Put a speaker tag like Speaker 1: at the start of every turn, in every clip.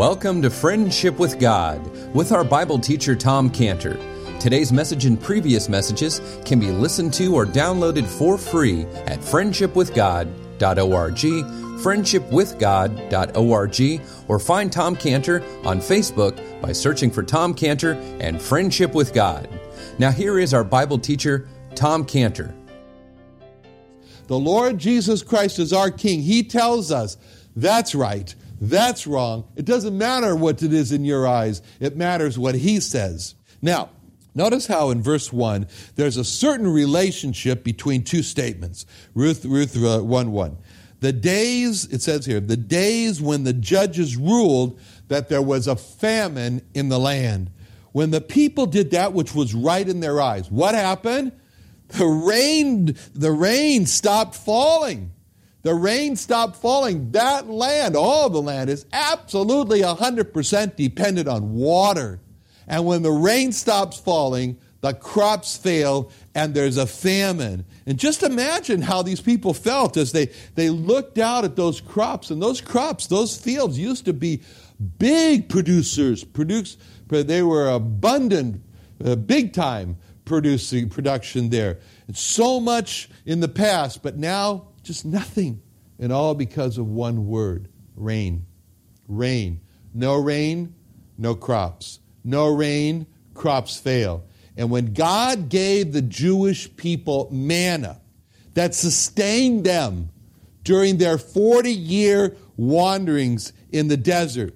Speaker 1: Welcome to Friendship with God with our Bible teacher Tom Cantor. Today's message and previous messages can be listened to or downloaded for free at friendshipwithgod.org, friendshipwithgod.org, or find Tom Cantor on Facebook by searching for Tom Cantor and Friendship with God. Now, here is our Bible teacher, Tom Cantor.
Speaker 2: The Lord Jesus Christ is our King. He tells us that's right, that's wrong. It doesn't matter what it is in your eyes, it matters what He says. Now, Notice how in verse 1 there's a certain relationship between two statements. Ruth, Ruth uh, 1 1. The days, it says here, the days when the judges ruled that there was a famine in the land. When the people did that which was right in their eyes, what happened? The rain, the rain stopped falling. The rain stopped falling. That land, all the land, is absolutely 100% dependent on water. And when the rain stops falling, the crops fail and there's a famine. And just imagine how these people felt as they, they looked out at those crops. And those crops, those fields used to be big producers. Produce, they were abundant, uh, big time producing production there. And so much in the past, but now just nothing. And all because of one word rain. Rain. No rain, no crops. No rain, crops fail. And when God gave the Jewish people manna that sustained them during their 40 year wanderings in the desert,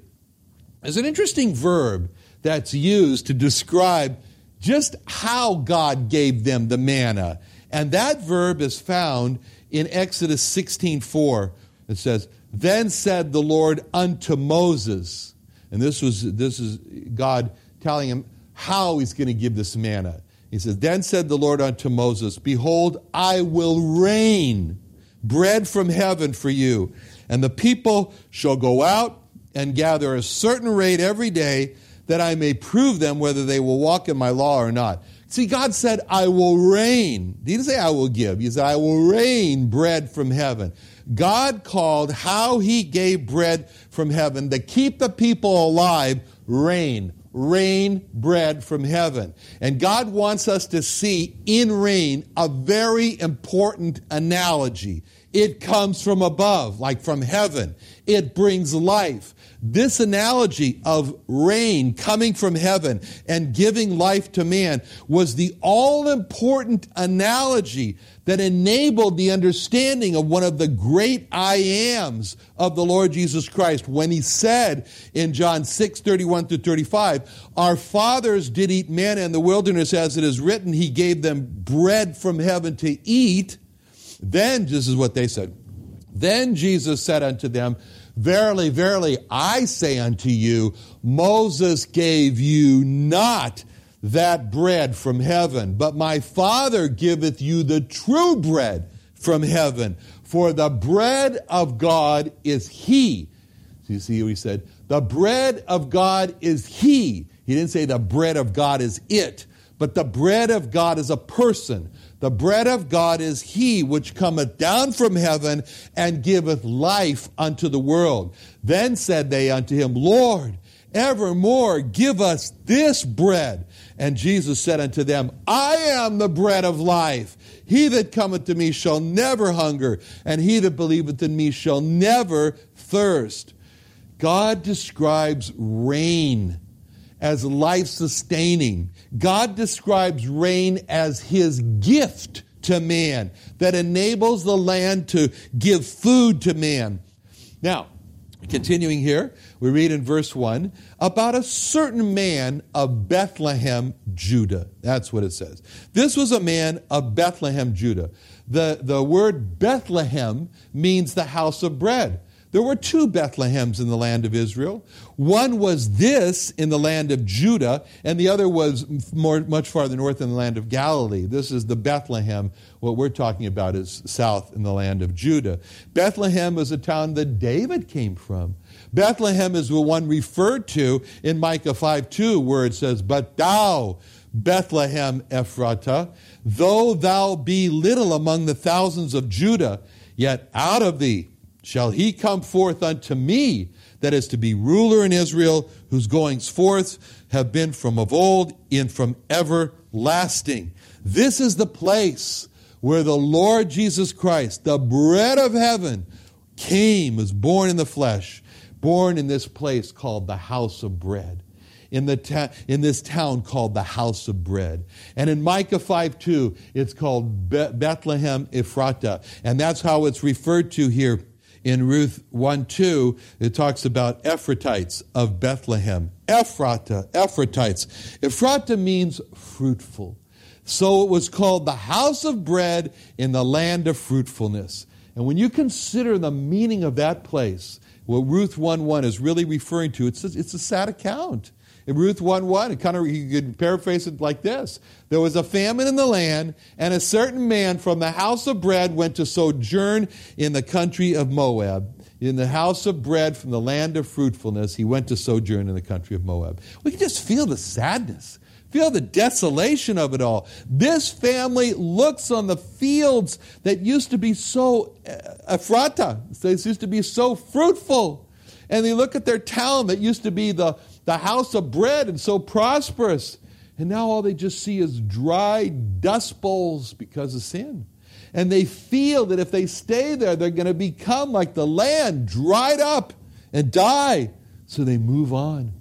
Speaker 2: there's an interesting verb that's used to describe just how God gave them the manna. And that verb is found in Exodus 16:4. It says, "Then said the Lord unto Moses." And this was this is God telling him how he's going to give this manna. He says, Then said the Lord unto Moses, Behold, I will rain bread from heaven for you, and the people shall go out and gather a certain rate every day, that I may prove them whether they will walk in my law or not. See, God said, I will rain. He didn't say, I will give. He said, I will rain bread from heaven. God called how he gave bread from heaven to keep the people alive rain rain bread from heaven. And God wants us to see in rain a very important analogy. It comes from above, like from heaven. It brings life. This analogy of rain coming from heaven and giving life to man was the all important analogy that enabled the understanding of one of the great I ams of the Lord Jesus Christ when he said in John 6 31 through 35, Our fathers did eat manna in the wilderness, as it is written, He gave them bread from heaven to eat. Then, this is what they said. Then Jesus said unto them, Verily, verily, I say unto you, Moses gave you not that bread from heaven, but my Father giveth you the true bread from heaven. For the bread of God is He. So you see, he said, the bread of God is He. He didn't say the bread of God is it, but the bread of God is a person. The bread of God is he which cometh down from heaven and giveth life unto the world. Then said they unto him, Lord, evermore give us this bread. And Jesus said unto them, I am the bread of life. He that cometh to me shall never hunger, and he that believeth in me shall never thirst. God describes rain as life sustaining. God describes rain as his gift to man that enables the land to give food to man. Now, continuing here, we read in verse 1 about a certain man of Bethlehem, Judah. That's what it says. This was a man of Bethlehem, Judah. The, the word Bethlehem means the house of bread. There were two Bethlehems in the land of Israel. One was this in the land of Judah, and the other was more, much farther north in the land of Galilee. This is the Bethlehem. What we're talking about is south in the land of Judah. Bethlehem is a town that David came from. Bethlehem is the one referred to in Micah 5 2, where it says, But thou, Bethlehem Ephratah, though thou be little among the thousands of Judah, yet out of thee shall he come forth unto me, that is to be ruler in Israel, whose goings forth have been from of old, and from everlasting. This is the place where the Lord Jesus Christ, the bread of heaven, came, was born in the flesh, born in this place called the house of bread. In, the ta- in this town called the house of bread. And in Micah 5 2, it's called Be- Bethlehem Ephratah. And that's how it's referred to here in Ruth 1 2, it talks about Ephratites of Bethlehem. Ephrata, Ephratites. Ephrata means fruitful. So it was called the house of bread in the land of fruitfulness. And when you consider the meaning of that place, what Ruth 1 1 is really referring to, it's a, it's a sad account. In Ruth 1 1, it kind of, you could paraphrase it like this There was a famine in the land, and a certain man from the house of bread went to sojourn in the country of Moab. In the house of bread from the land of fruitfulness, he went to sojourn in the country of Moab. We can just feel the sadness Feel the desolation of it all. This family looks on the fields that used to be so uh, Ephrata, they used to be so fruitful. And they look at their town that used to be the, the house of bread and so prosperous. And now all they just see is dry dust bowls because of sin. And they feel that if they stay there, they're going to become like the land, dried up and die. So they move on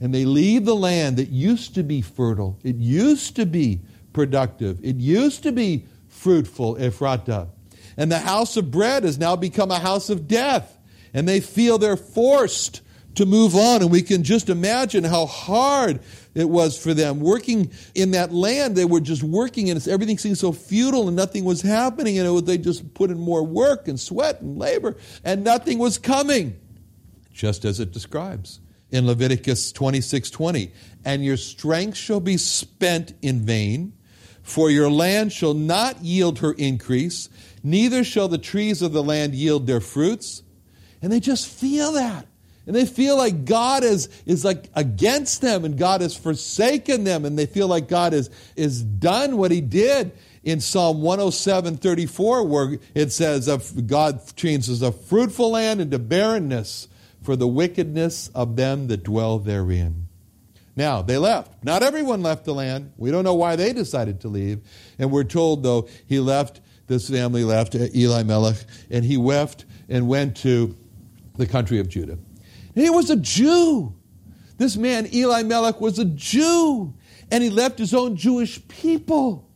Speaker 2: and they leave the land that used to be fertile, it used to be productive, it used to be fruitful, Ephrata. And the house of bread has now become a house of death. And they feel they're forced to move on. And we can just imagine how hard it was for them. Working in that land, they were just working, and everything seemed so futile and nothing was happening. And they just put in more work and sweat and labor, and nothing was coming, just as it describes in Leviticus 26 20. And your strength shall be spent in vain, for your land shall not yield her increase, neither shall the trees of the land yield their fruits. And they just feel that. And they feel like God is, is like against them and God has forsaken them and they feel like God is, is done what he did in Psalm 107 34, where it says God changes a fruitful land into barrenness, for the wickedness of them that dwell therein. Now, they left. Not everyone left the land. We don't know why they decided to leave. And we're told, though, he left, this family left, Elimelech, and he left and went to the country of Judah. He was a Jew. This man, Eli Elimelech, was a Jew. And he left his own Jewish people.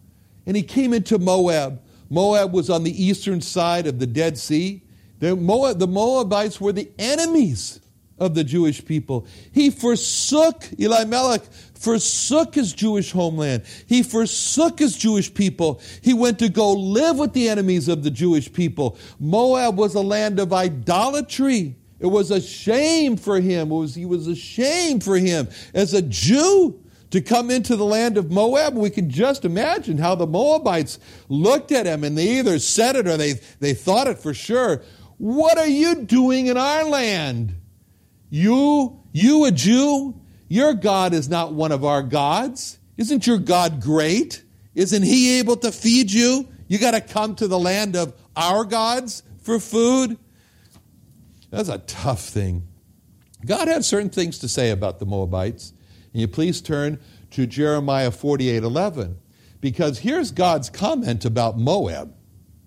Speaker 2: And he came into Moab. Moab was on the eastern side of the Dead Sea. The, Moab, the Moabites were the enemies of the Jewish people. He forsook, Eli Elimelech forsook his Jewish homeland. He forsook his Jewish people. He went to go live with the enemies of the Jewish people. Moab was a land of idolatry. It was a shame for him. It was, he was a shame for him as a Jew to come into the land of Moab. We can just imagine how the Moabites looked at him and they either said it or they, they thought it for sure. What are you doing in our land? You, you a Jew, your God is not one of our gods. Isn't your God great? Isn't he able to feed you? You got to come to the land of our gods for food? That's a tough thing. God had certain things to say about the Moabites. And you please turn to Jeremiah 48 11. Because here's God's comment about Moab.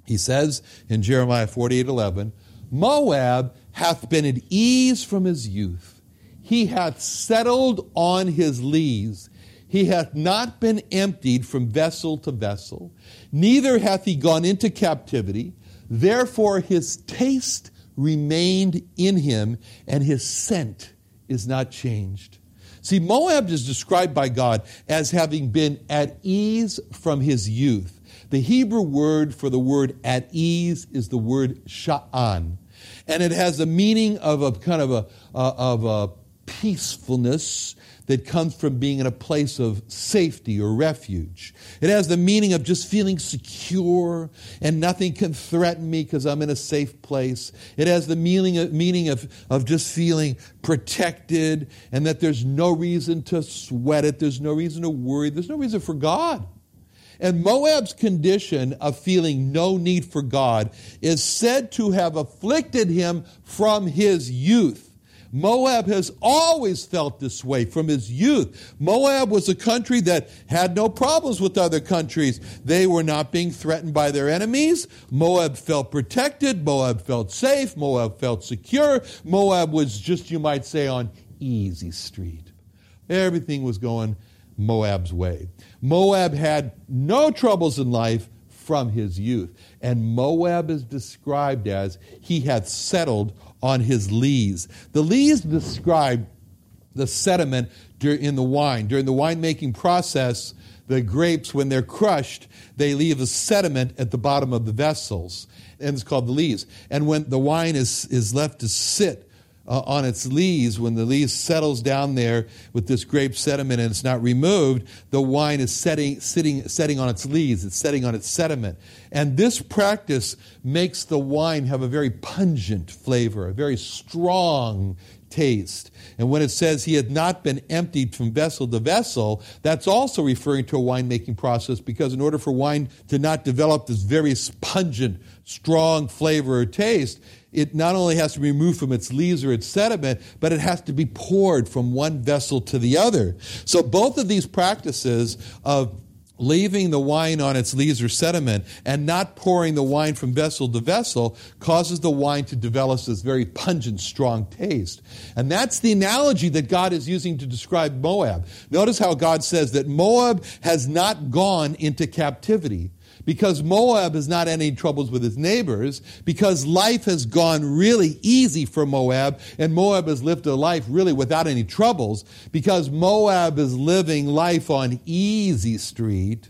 Speaker 2: He says in Jeremiah 48 11, Moab hath been at ease from his youth. He hath settled on his lees. He hath not been emptied from vessel to vessel, neither hath he gone into captivity. Therefore his taste remained in him, and his scent is not changed. See, Moab is described by God as having been at ease from his youth. The Hebrew word for the word at ease is the word sha'an. And it has the meaning of a kind of a, uh, of a peacefulness that comes from being in a place of safety or refuge. It has the meaning of just feeling secure and nothing can threaten me because I'm in a safe place. It has the meaning of, meaning of, of just feeling protected and that there's no reason to sweat it, there's no reason to worry, there's no reason for God. And Moab's condition of feeling no need for God is said to have afflicted him from his youth. Moab has always felt this way from his youth. Moab was a country that had no problems with other countries. They were not being threatened by their enemies. Moab felt protected. Moab felt safe. Moab felt secure. Moab was just, you might say, on easy street. Everything was going Moab's way. Moab had no troubles in life from his youth. And Moab is described as he hath settled on his lees. The lees describe the sediment in the wine. During the winemaking process, the grapes, when they're crushed, they leave a sediment at the bottom of the vessels, and it's called the lees. And when the wine is, is left to sit uh, on its lees, when the lees settles down there with this grape sediment and it's not removed, the wine is setting, sitting, setting on its lees, it's setting on its sediment. And this practice makes the wine have a very pungent flavor, a very strong taste. And when it says he had not been emptied from vessel to vessel, that's also referring to a winemaking process because in order for wine to not develop this very pungent, strong flavor or taste, it not only has to be removed from its lees or its sediment, but it has to be poured from one vessel to the other. So both of these practices of leaving the wine on its lees or sediment and not pouring the wine from vessel to vessel causes the wine to develop this very pungent, strong taste. And that's the analogy that God is using to describe Moab. Notice how God says that Moab has not gone into captivity because Moab has not had any troubles with his neighbors, because life has gone really easy for Moab, and Moab has lived a life really without any troubles, because Moab is living life on easy street,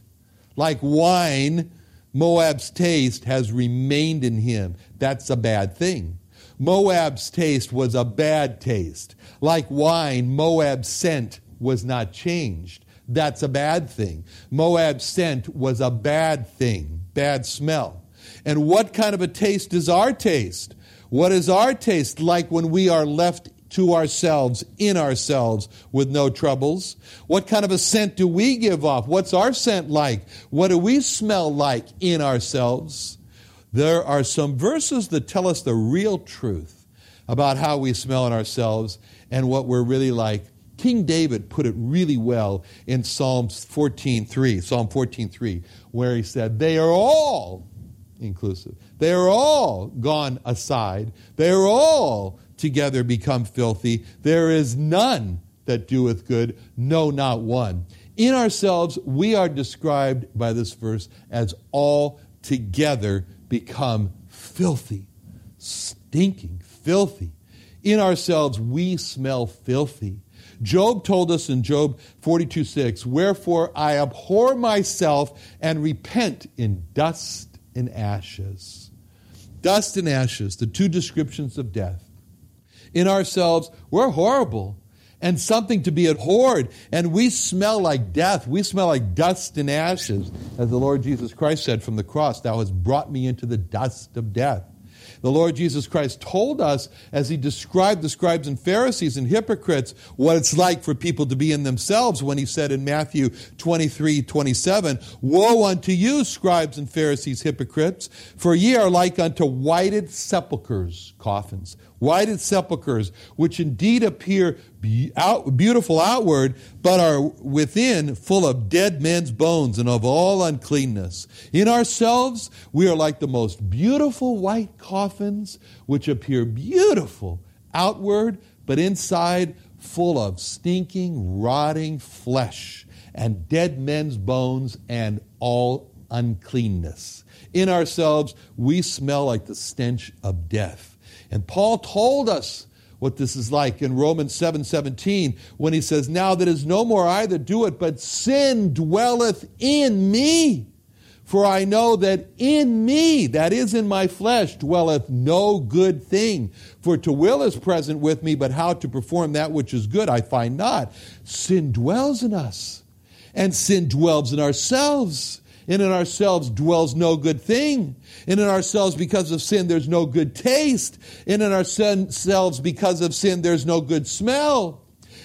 Speaker 2: like wine, Moab's taste has remained in him. That's a bad thing. Moab's taste was a bad taste. Like wine, Moab's scent was not changed that's a bad thing. Moab's scent was a bad thing, bad smell. And what kind of a taste is our taste? What is our taste like when we are left to ourselves, in ourselves, with no troubles? What kind of a scent do we give off? What's our scent like? What do we smell like in ourselves? There are some verses that tell us the real truth about how we smell in ourselves and what we're really like King David put it really well in Psalms 14:3, Psalm 14:3, where he said, "They are all inclusive. They are all gone aside. They are all together become filthy. There is none that doeth good, no not one." In ourselves, we are described by this verse as all together become filthy, stinking, filthy. In ourselves, we smell filthy. Job told us in Job 42 6, Wherefore I abhor myself and repent in dust and ashes. Dust and ashes, the two descriptions of death. In ourselves, we're horrible and something to be abhorred, and we smell like death. We smell like dust and ashes. As the Lord Jesus Christ said from the cross, Thou hast brought me into the dust of death. The Lord Jesus Christ told us as he described the scribes and Pharisees and hypocrites what it's like for people to be in themselves when he said in Matthew 23 27, Woe unto you, scribes and Pharisees, hypocrites, for ye are like unto whited sepulchres, coffins, whited sepulchres, which indeed appear be- out, beautiful outward, but are within full of dead men's bones and of all uncleanness. In ourselves, we are like the most beautiful white coffins, which appear beautiful outward, but inside full of stinking, rotting flesh and dead men's bones and all uncleanness. In ourselves, we smell like the stench of death. And Paul told us what this is like in Romans 7 17 when he says, Now that is no more I that do it, but sin dwelleth in me. For I know that in me, that is in my flesh, dwelleth no good thing. For to will is present with me, but how to perform that which is good I find not. Sin dwells in us, and sin dwells in ourselves and in ourselves dwells no good thing. And in ourselves, because of sin, there's no good taste. And in ourselves, because of sin, there's no good smell.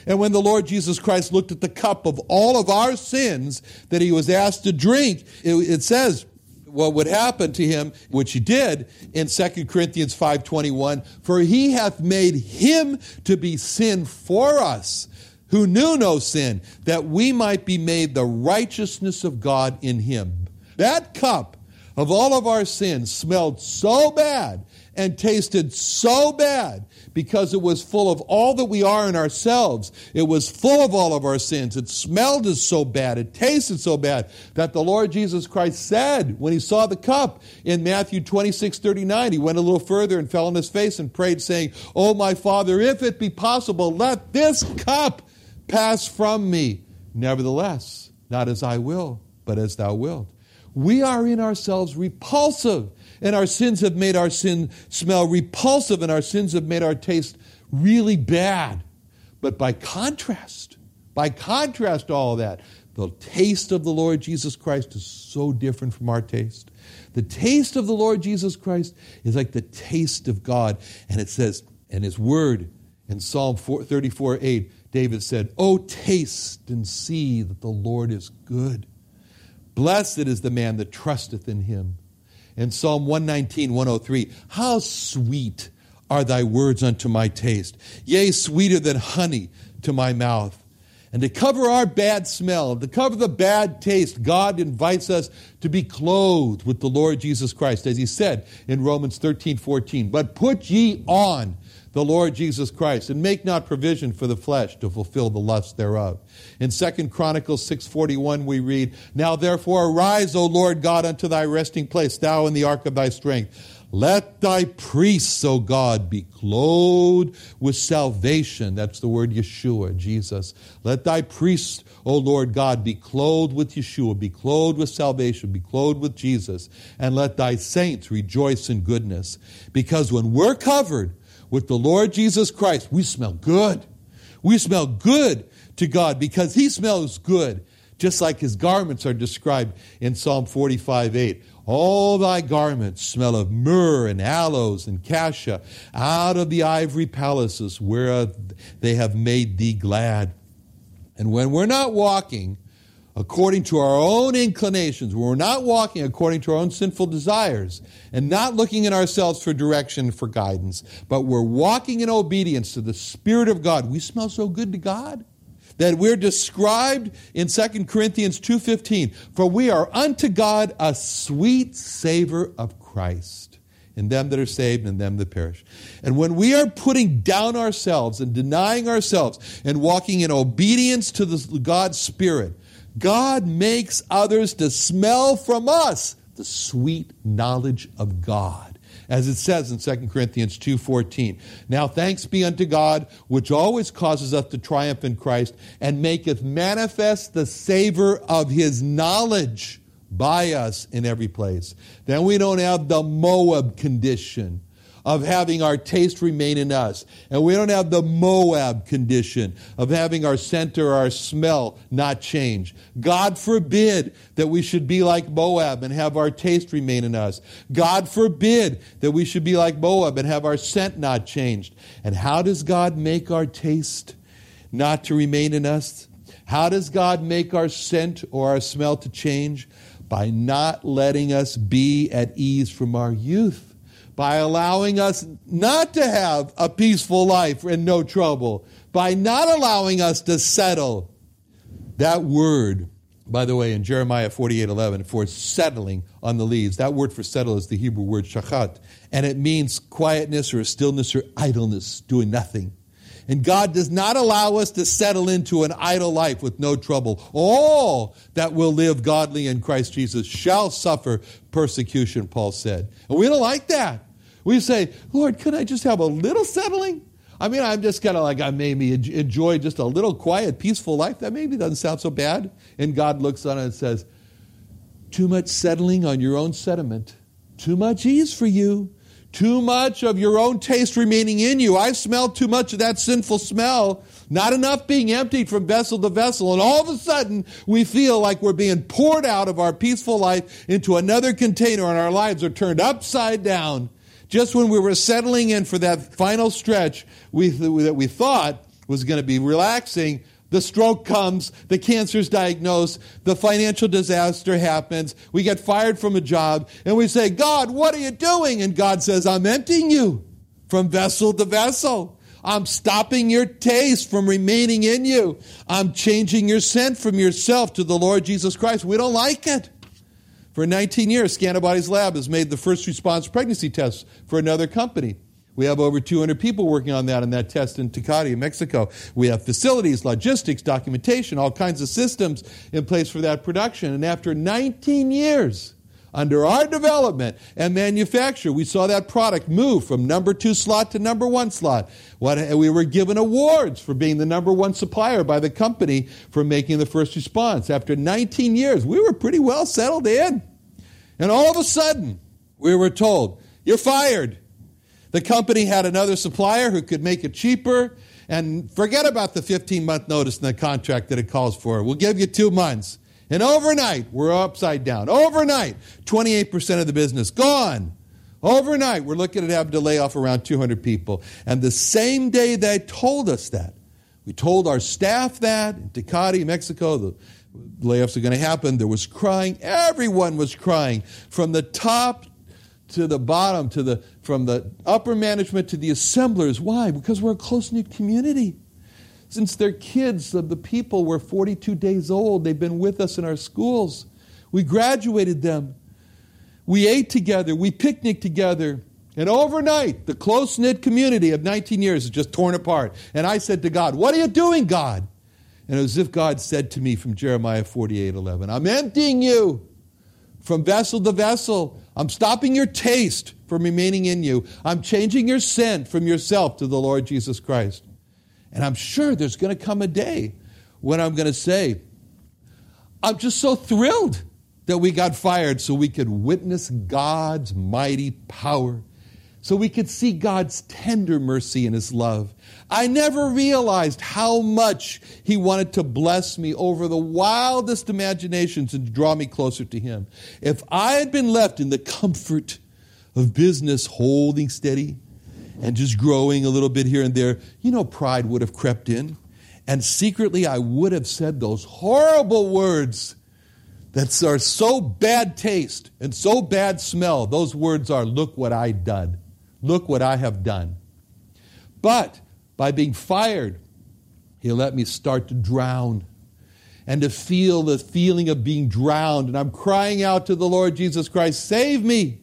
Speaker 2: And when the Lord Jesus Christ looked at the cup of all of our sins that he was asked to drink, it, it says, what would happen to him, which he did in 2 Corinthians 5.21, for he hath made him to be sin for us, who knew no sin, that we might be made the righteousness of God in him. That cup of all of our sins smelled so bad and tasted so bad because it was full of all that we are in ourselves. It was full of all of our sins. It smelled so bad. It tasted so bad that the Lord Jesus Christ said when he saw the cup in Matthew 26, 39, he went a little further and fell on his face and prayed, saying, Oh, my Father, if it be possible, let this cup pass from me. Nevertheless, not as I will, but as thou wilt. We are in ourselves repulsive and our sins have made our sin smell repulsive, and our sins have made our taste really bad. But by contrast, by contrast to all that, the taste of the Lord Jesus Christ is so different from our taste. The taste of the Lord Jesus Christ is like the taste of God. And it says, and his word in Psalm 34 8, David said, Oh, taste and see that the Lord is good. Blessed is the man that trusteth in him And Psalm 119, 103. How sweet are thy words unto my taste, yea, sweeter than honey to my mouth. And to cover our bad smell, to cover the bad taste, God invites us to be clothed with the Lord Jesus Christ, as he said in Romans 13, 14. But put ye on the Lord Jesus Christ, and make not provision for the flesh to fulfill the lust thereof. In 2 Chronicles 6:41 we read, Now therefore arise, O Lord God, unto thy resting place, thou in the ark of thy strength. Let thy priests, O God, be clothed with salvation. That's the word Yeshua, Jesus. Let thy priests, O Lord God, be clothed with Yeshua, be clothed with salvation, be clothed with Jesus, and let thy saints rejoice in goodness. Because when we're covered with the Lord Jesus Christ, we smell good. We smell good to God because He smells good, just like His garments are described in Psalm 45 8. All thy garments smell of myrrh and aloes and cassia out of the ivory palaces where they have made thee glad. And when we're not walking according to our own inclinations, we're not walking according to our own sinful desires, and not looking in ourselves for direction, for guidance, but we're walking in obedience to the Spirit of God, we smell so good to God that we're described in 2 Corinthians 2:15 for we are unto God a sweet savor of Christ in them that are saved and them that perish. And when we are putting down ourselves and denying ourselves and walking in obedience to the God's spirit, God makes others to smell from us the sweet knowledge of God. As it says in 2 Corinthians 2:14, Now thanks be unto God, which always causes us to triumph in Christ, and maketh manifest the savor of his knowledge by us in every place. Then we don't have the Moab condition of having our taste remain in us. And we don't have the Moab condition of having our scent or our smell not change. God forbid that we should be like Moab and have our taste remain in us. God forbid that we should be like Moab and have our scent not changed. And how does God make our taste not to remain in us? How does God make our scent or our smell to change? By not letting us be at ease from our youth by allowing us not to have a peaceful life and no trouble, by not allowing us to settle. That word, by the way, in Jeremiah 48 11, for settling on the leaves, that word for settle is the Hebrew word shachat, and it means quietness or stillness or idleness, doing nothing. And God does not allow us to settle into an idle life with no trouble. All that will live godly in Christ Jesus shall suffer persecution, Paul said. And we don't like that. We say, Lord, could I just have a little settling? I mean, I'm just kind of like, I maybe enjoy just a little quiet, peaceful life. That maybe doesn't sound so bad. And God looks on it and says, Too much settling on your own sediment, too much ease for you too much of your own taste remaining in you. I've smelled too much of that sinful smell. Not enough being emptied from vessel to vessel. And all of a sudden, we feel like we're being poured out of our peaceful life into another container, and our lives are turned upside down. Just when we were settling in for that final stretch we, that we thought was going to be relaxing. The stroke comes, the cancer is diagnosed, the financial disaster happens, we get fired from a job, and we say, God, what are you doing? And God says, I'm emptying you from vessel to vessel. I'm stopping your taste from remaining in you. I'm changing your scent from yourself to the Lord Jesus Christ. We don't like it. For 19 years, Scantibodies Lab has made the first response pregnancy test for another company. We have over 200 people working on that on that test in Tecate, Mexico. We have facilities, logistics, documentation, all kinds of systems in place for that production. And after 19 years under our development and manufacture, we saw that product move from number two slot to number one slot. We were given awards for being the number one supplier by the company for making the first response. After 19 years, we were pretty well settled in. And all of a sudden, we were told, You're fired. The company had another supplier who could make it cheaper. And forget about the 15 month notice in the contract that it calls for. We'll give you two months. And overnight, we're upside down. Overnight, 28% of the business gone. Overnight, we're looking at having to lay off around 200 people. And the same day they told us that, we told our staff that in Tecate, Mexico, the layoffs are going to happen. There was crying. Everyone was crying from the top to the bottom, to the, from the upper management to the assemblers. Why? Because we're a close knit community. Since they're kids of the people were 42 days old, they've been with us in our schools. We graduated them. We ate together. We picnicked together. And overnight, the close knit community of 19 years is just torn apart. And I said to God, What are you doing, God? And it was as if God said to me from Jeremiah 48 11, I'm emptying you from vessel to vessel. I'm stopping your taste from remaining in you. I'm changing your scent from yourself to the Lord Jesus Christ. And I'm sure there's going to come a day when I'm going to say, I'm just so thrilled that we got fired so we could witness God's mighty power so we could see God's tender mercy and His love. I never realized how much He wanted to bless me over the wildest imaginations and draw me closer to Him. If I had been left in the comfort of business holding steady and just growing a little bit here and there, you know, pride would have crept in. And secretly, I would have said those horrible words that are so bad taste and so bad smell. Those words are, Look what I done. Look what I have done. But by being fired, he let me start to drown and to feel the feeling of being drowned. And I'm crying out to the Lord Jesus Christ, save me.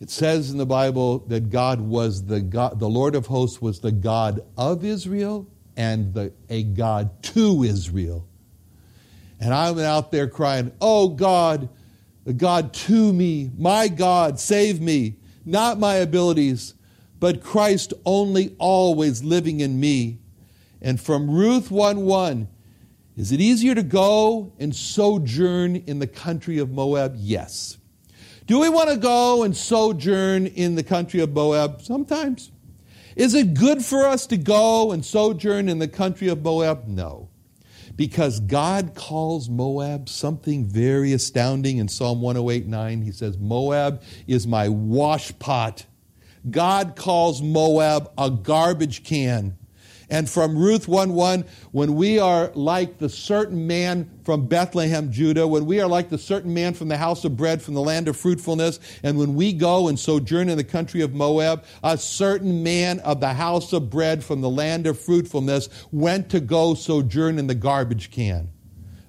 Speaker 2: It says in the Bible that God was the God, the Lord of hosts was the God of Israel and the, a God to Israel. And I'm out there crying, Oh God, the God to me, my God, save me not my abilities, but Christ only always living in me. And from Ruth 1 1, is it easier to go and sojourn in the country of Moab? Yes. Do we want to go and sojourn in the country of Moab? Sometimes. Is it good for us to go and sojourn in the country of Moab? No because God calls Moab something very astounding in Psalm 108 9. He says, Moab is my washpot. God calls Moab a garbage can. And from Ruth 1 1, when we are like the certain man from Bethlehem, Judah, when we are like the certain man from the house of bread, from the land of fruitfulness, and when we go and sojourn in the country of Moab, a certain man of the house of bread from the land of fruitfulness went to go sojourn in the garbage can.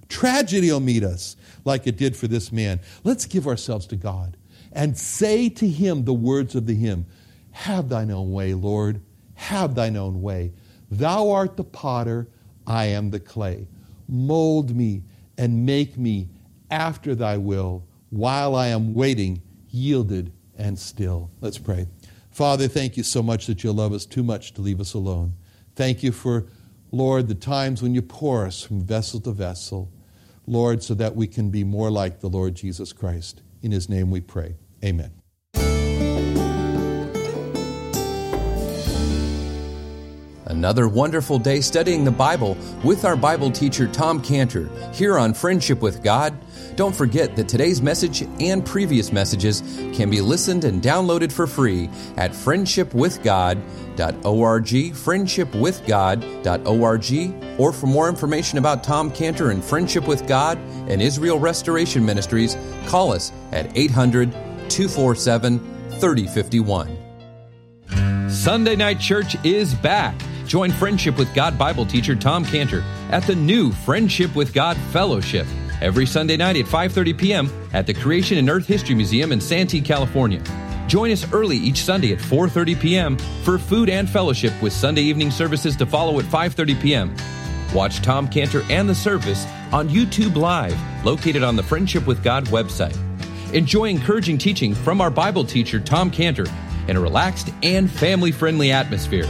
Speaker 2: Tragedy will meet us like it did for this man. Let's give ourselves to God and say to him the words of the hymn Have thine own way, Lord. Have thine own way. Thou art the potter, I am the clay. Mold me and make me after thy will while I am waiting, yielded and still. Let's pray. Father, thank you so much that you love us too much to leave us alone. Thank you for, Lord, the times when you pour us from vessel to vessel, Lord, so that we can be more like the Lord Jesus Christ. In his name we pray. Amen.
Speaker 1: Another wonderful day studying the Bible with our Bible teacher Tom Cantor here on Friendship with God. Don't forget that today's message and previous messages can be listened and downloaded for free at friendshipwithgod.org, friendshipwithgod.org, or for more information about Tom Cantor and Friendship with God and Israel Restoration Ministries, call us at 800 247 3051. Sunday Night Church is back. Join Friendship with God Bible teacher Tom Cantor at the new Friendship with God Fellowship every Sunday night at 5:30 p.m. at the Creation and Earth History Museum in Santee, California. Join us early each Sunday at 4:30 p.m. for food and fellowship with Sunday evening services to follow at 5:30 p.m. Watch Tom Cantor and the service on YouTube Live, located on the Friendship with God website. Enjoy encouraging teaching from our Bible teacher Tom Cantor in a relaxed and family-friendly atmosphere.